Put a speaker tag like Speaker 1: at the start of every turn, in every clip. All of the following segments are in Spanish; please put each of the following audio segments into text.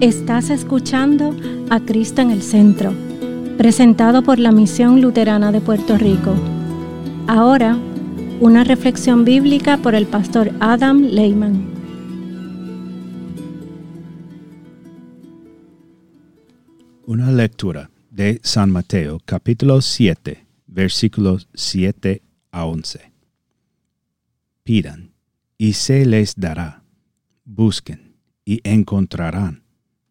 Speaker 1: Estás escuchando a Cristo en el Centro, presentado por la Misión Luterana de Puerto Rico. Ahora, una reflexión bíblica por el pastor Adam Lehman.
Speaker 2: Una lectura de San Mateo, capítulo 7, versículos 7 a 11. Pidan, y se les dará. Busquen, y encontrarán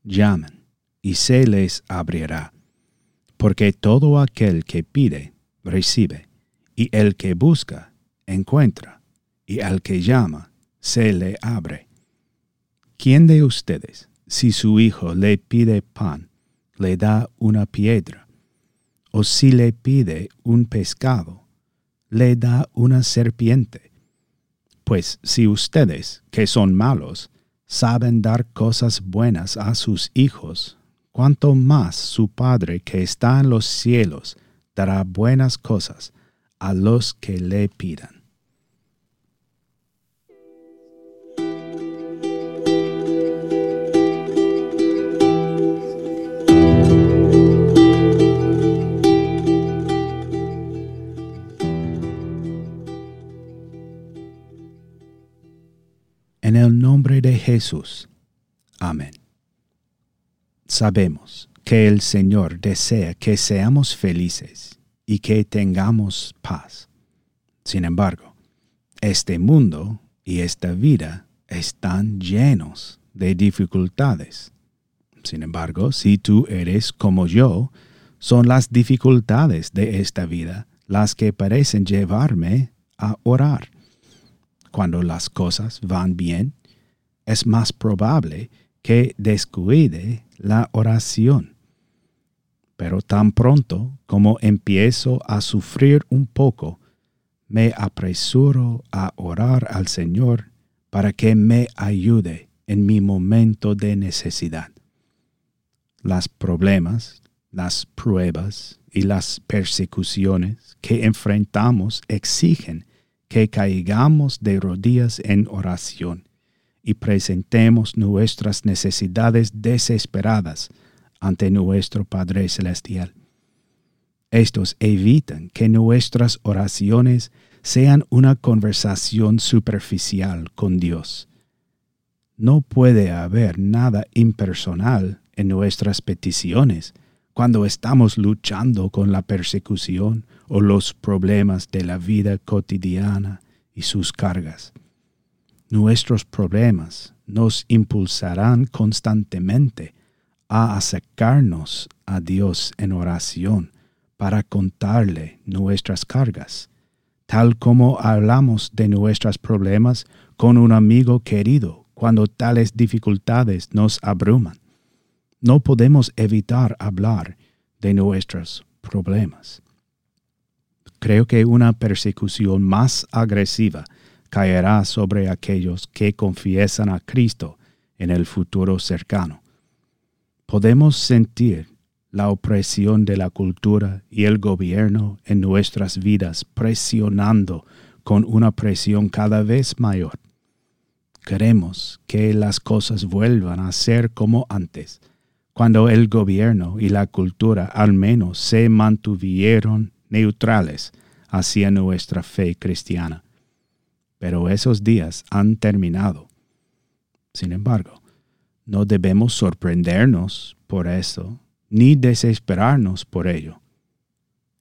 Speaker 2: llamen, y se les abrirá. Porque todo aquel que pide, recibe, y el que busca, encuentra, y al que llama, se le abre. ¿Quién de ustedes, si su hijo le pide pan, le da una piedra? ¿O si le pide un pescado, le da una serpiente? Pues si ustedes, que son malos, saben dar cosas buenas a sus hijos, cuanto más su Padre que está en los cielos dará buenas cosas a los que le pidan. Jesús. Amén. Sabemos que el Señor desea que seamos felices y que tengamos paz. Sin embargo, este mundo y esta vida están llenos de dificultades. Sin embargo, si tú eres como yo, son las dificultades de esta vida las que parecen llevarme a orar cuando las cosas van bien, es más probable que descuide la oración. Pero tan pronto como empiezo a sufrir un poco, me apresuro a orar al Señor para que me ayude en mi momento de necesidad. Las problemas, las pruebas y las persecuciones que enfrentamos exigen que caigamos de rodillas en oración y presentemos nuestras necesidades desesperadas ante nuestro Padre Celestial. Estos evitan que nuestras oraciones sean una conversación superficial con Dios. No puede haber nada impersonal en nuestras peticiones cuando estamos luchando con la persecución o los problemas de la vida cotidiana y sus cargas. Nuestros problemas nos impulsarán constantemente a acercarnos a Dios en oración para contarle nuestras cargas, tal como hablamos de nuestros problemas con un amigo querido cuando tales dificultades nos abruman. No podemos evitar hablar de nuestros problemas creo que una persecución más agresiva caerá sobre aquellos que confiesan a Cristo en el futuro cercano. Podemos sentir la opresión de la cultura y el gobierno en nuestras vidas presionando con una presión cada vez mayor. Queremos que las cosas vuelvan a ser como antes, cuando el gobierno y la cultura al menos se mantuvieron neutrales hacia nuestra fe cristiana. Pero esos días han terminado. Sin embargo, no debemos sorprendernos por eso, ni desesperarnos por ello.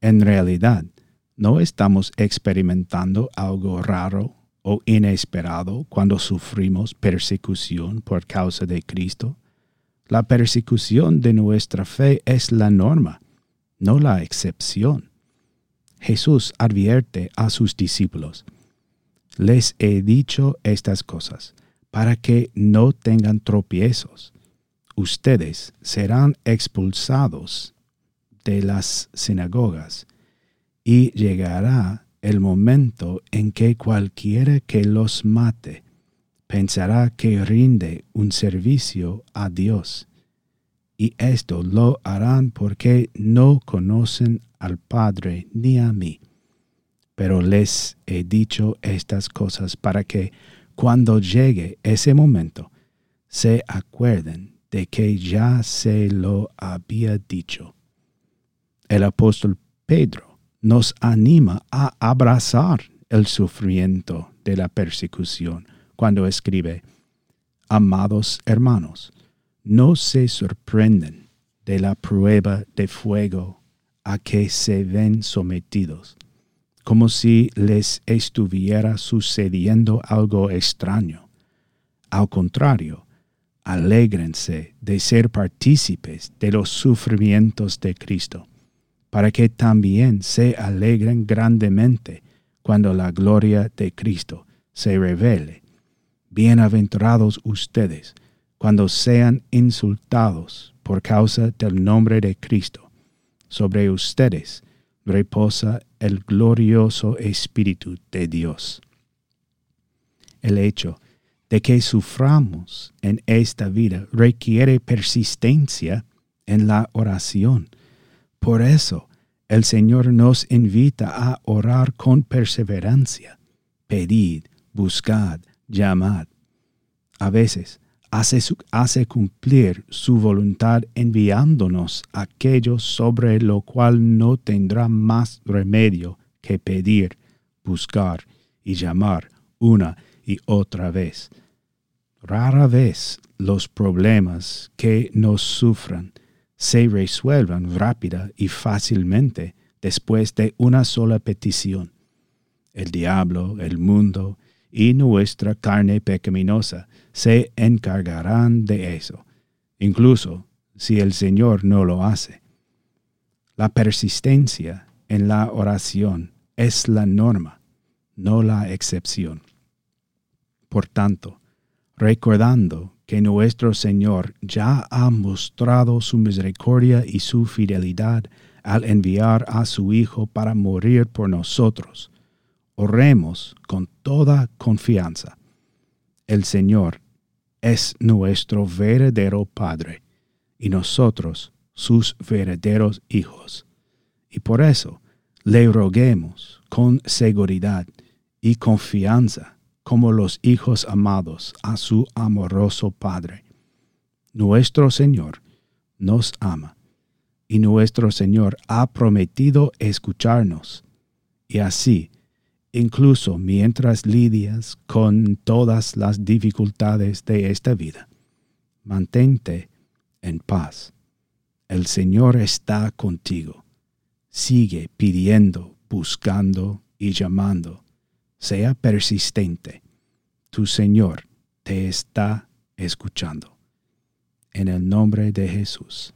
Speaker 2: En realidad, no estamos experimentando algo raro o inesperado cuando sufrimos persecución por causa de Cristo. La persecución de nuestra fe es la norma, no la excepción. Jesús advierte a sus discípulos, les he dicho estas cosas para que no tengan tropiezos. Ustedes serán expulsados de las sinagogas y llegará el momento en que cualquiera que los mate pensará que rinde un servicio a Dios. Y esto lo harán porque no conocen al Padre ni a mí. Pero les he dicho estas cosas para que cuando llegue ese momento se acuerden de que ya se lo había dicho. El apóstol Pedro nos anima a abrazar el sufrimiento de la persecución cuando escribe, Amados hermanos, no se sorprenden de la prueba de fuego a que se ven sometidos, como si les estuviera sucediendo algo extraño. Al contrario, alégrense de ser partícipes de los sufrimientos de Cristo, para que también se alegren grandemente cuando la gloria de Cristo se revele. Bienaventurados ustedes cuando sean insultados por causa del nombre de Cristo. Sobre ustedes reposa el glorioso Espíritu de Dios. El hecho de que suframos en esta vida requiere persistencia en la oración. Por eso, el Señor nos invita a orar con perseverancia. Pedid, buscad, llamad. A veces hace, hace cumplir su voluntad enviándonos aquello sobre lo cual no tendrá más remedio que pedir, buscar y llamar una y otra vez. Rara vez los problemas que nos sufran se resuelvan rápida y fácilmente después de una sola petición. El diablo, el mundo y nuestra carne pecaminosa se encargarán de eso, incluso si el Señor no lo hace. La persistencia en la oración es la norma, no la excepción. Por tanto, recordando que nuestro Señor ya ha mostrado su misericordia y su fidelidad al enviar a su Hijo para morir por nosotros, oremos con toda confianza. El Señor es nuestro verdadero Padre y nosotros sus verdaderos hijos. Y por eso le roguemos con seguridad y confianza como los hijos amados a su amoroso Padre. Nuestro Señor nos ama y nuestro Señor ha prometido escucharnos. Y así, incluso mientras lidias con todas las dificultades de esta vida, mantente en paz. El Señor está contigo. Sigue pidiendo, buscando y llamando sea persistente. Tu Señor te está escuchando. En el nombre de Jesús.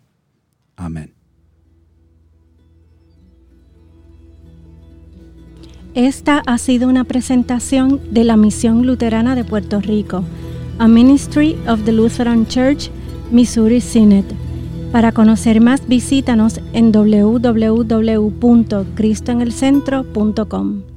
Speaker 2: Amén.
Speaker 1: Esta ha sido una presentación de la Misión Luterana de Puerto Rico, a Ministry of the Lutheran Church, Missouri Synod. Para conocer más, visítanos en www.cristoenelcentro.com.